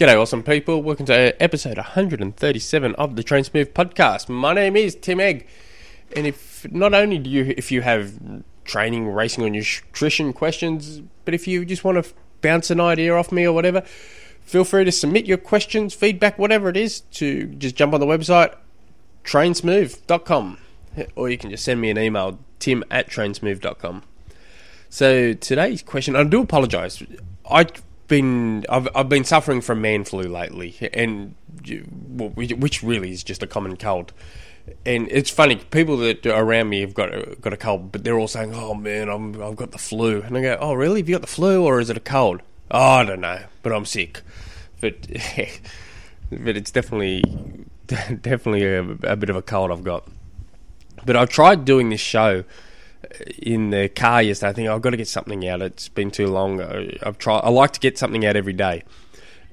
G'day, awesome people. Welcome to episode 137 of the Train Smooth podcast. My name is Tim Egg, and if not only do you, if you have training, racing, or nutrition questions, but if you just want to bounce an idea off me or whatever, feel free to submit your questions, feedback, whatever it is, to just jump on the website trainsmooth.com, or you can just send me an email tim at trainsmooth.com. So today's question, I do apologise. I been I've I've been suffering from man flu lately, and which really is just a common cold. And it's funny, people that are around me have got got a cold, but they're all saying, "Oh man, I'm I've got the flu," and I go, "Oh really? Have you got the flu, or is it a cold?" Oh, I don't know, but I'm sick. But but it's definitely definitely a, a bit of a cold I've got. But I've tried doing this show in the car yesterday. I think I've got to get something out. It's been too long. Uh, I've tried. I like to get something out every day,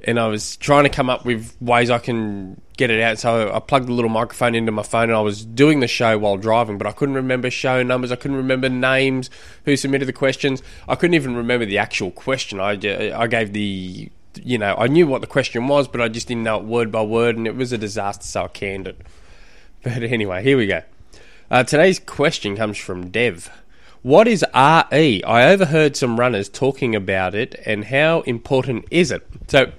and I was trying to come up with ways I can get it out. So I plugged the little microphone into my phone, and I was doing the show while driving, but I couldn't remember show numbers. I couldn't remember names, who submitted the questions. I couldn't even remember the actual question. I uh, I gave the you know I knew what the question was, but I just didn't know it word by word, and it was a disaster. So I canned it. But anyway, here we go. Uh, today's question comes from Dev. What is RE? I overheard some runners talking about it, and how important is it? So,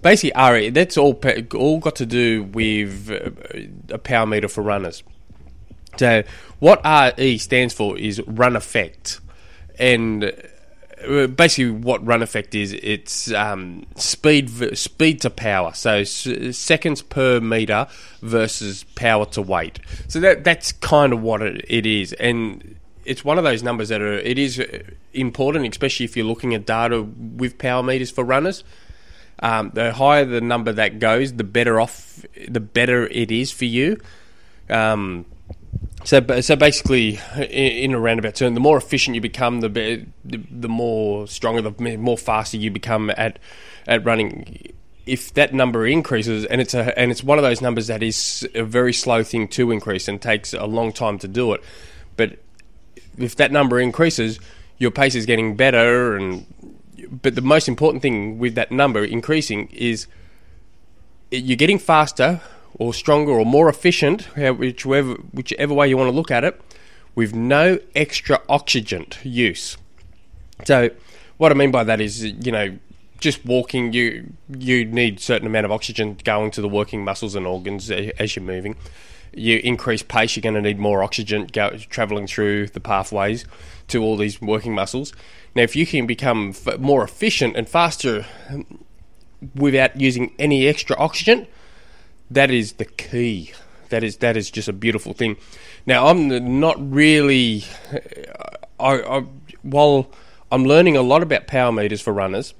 basically, RE that's all all got to do with uh, a power meter for runners. So, what RE stands for is run effect, and basically what run effect is it's um, speed speed to power. So s- seconds per meter versus power to weight. So that that's kind of what it, it is. And it's one of those numbers that are it is important especially if you're looking at data with power meters for runners. Um, the higher the number that goes the better off the better it is for you. Um, so, so basically, in a roundabout term, the more efficient you become, the the, the more stronger, the more faster you become at at running. If that number increases, and it's a and it's one of those numbers that is a very slow thing to increase and takes a long time to do it, but if that number increases, your pace is getting better, and but the most important thing with that number increasing is you're getting faster or stronger or more efficient, whichever, whichever way you want to look at it, with no extra oxygen use. So, what I mean by that is, you know, just walking, you you need certain amount of oxygen going to the working muscles and organs as you're moving. You increase pace, you're going to need more oxygen go, traveling through the pathways to all these working muscles. Now, if you can become more efficient and faster um, without using any extra oxygen, that is the key. That is that is just a beautiful thing. Now I'm not really. I, I while I'm learning a lot about power meters for runners,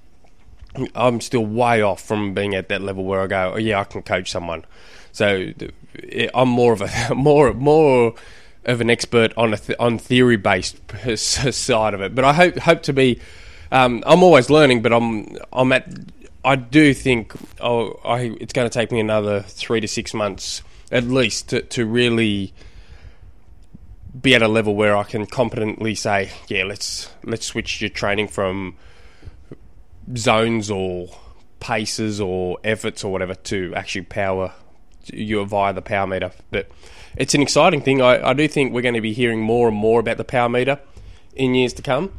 I'm still way off from being at that level where I go, oh yeah, I can coach someone. So I'm more of a more more of an expert on a th- on theory based side of it. But I hope hope to be. Um, I'm always learning, but I'm I'm at I do think oh, I, it's going to take me another three to six months at least to, to really be at a level where I can competently say, yeah, let's let's switch your training from zones or paces or efforts or whatever to actually power you via the power meter. But it's an exciting thing. I, I do think we're going to be hearing more and more about the power meter in years to come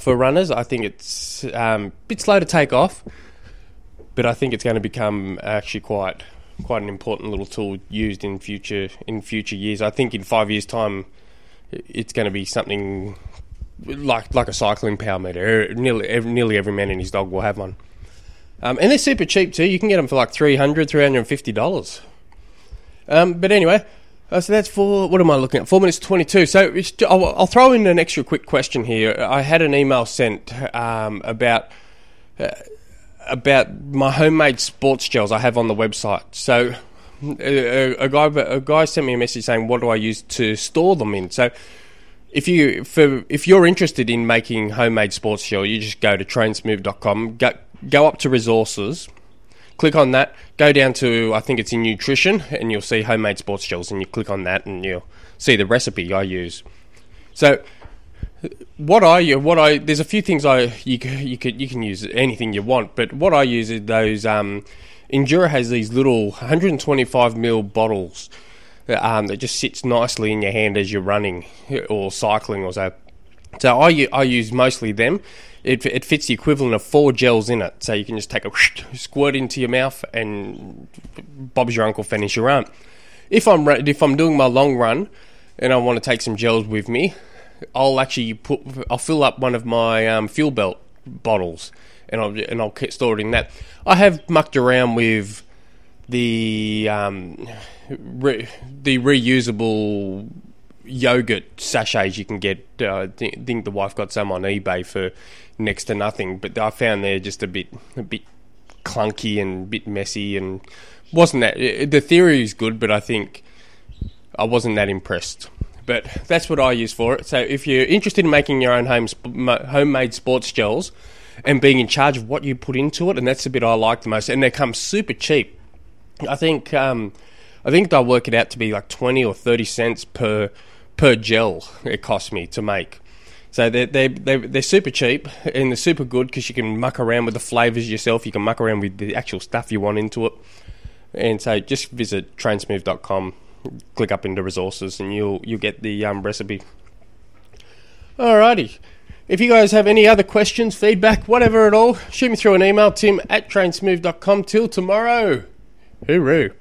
for runners. I think it's um, a bit slow to take off, but I think it's going to become actually quite quite an important little tool used in future in future years. I think in five years' time, it's going to be something like like a cycling power meter. Nearly every, nearly every man and his dog will have one, um, and they're super cheap too. You can get them for like 300 350 dollars. Um, but anyway, uh, so that's for what am I looking at? Four minutes twenty-two. So I'll, I'll, throw in an extra quick question here. I had an email sent um, about uh, about my homemade sports gels I have on the website. So a, a, guy a guy sent me a message saying, "What do I use to store them in?" So if you for if you're interested in making homemade sports gel, you just go to trainsmooth.com, go go up to resources click on that, go down to, I think it's in nutrition, and you'll see homemade sports gels, and you click on that, and you'll see the recipe I use. So, what I what I there's a few things I you you could you can use anything you want, but what I use is those. Um, Endura has these little 125 ml bottles um, that just sits nicely in your hand as you're running or cycling or so. So I, I use mostly them. It, it fits the equivalent of four gels in it, so you can just take a squirt into your mouth and Bob's your uncle finish your run. If I'm if I'm doing my long run and I want to take some gels with me, I'll actually put I'll fill up one of my um, fuel belt bottles and I'll and I'll store it in that. I have mucked around with the um, re- the reusable yogurt sachets you can get. Uh, I think the wife got some on eBay for next to nothing, but I found they're just a bit a bit clunky and a bit messy and wasn't that the theory is good, but I think I wasn't that impressed. But that's what I use for it. So if you're interested in making your own home homemade sports gels and being in charge of what you put into it, and that's the bit I like the most, and they come super cheap. I think um, I think they'll work it out to be like twenty or thirty cents per per gel it costs me to make. So they're, they're, they're, they're super cheap and they're super good because you can muck around with the flavours yourself. You can muck around with the actual stuff you want into it. And so just visit trainsmooth.com, click up into resources, and you'll you'll get the um, recipe. Alrighty. If you guys have any other questions, feedback, whatever at all, shoot me through an email, tim at trainsmooth.com. Till tomorrow. Hooroo.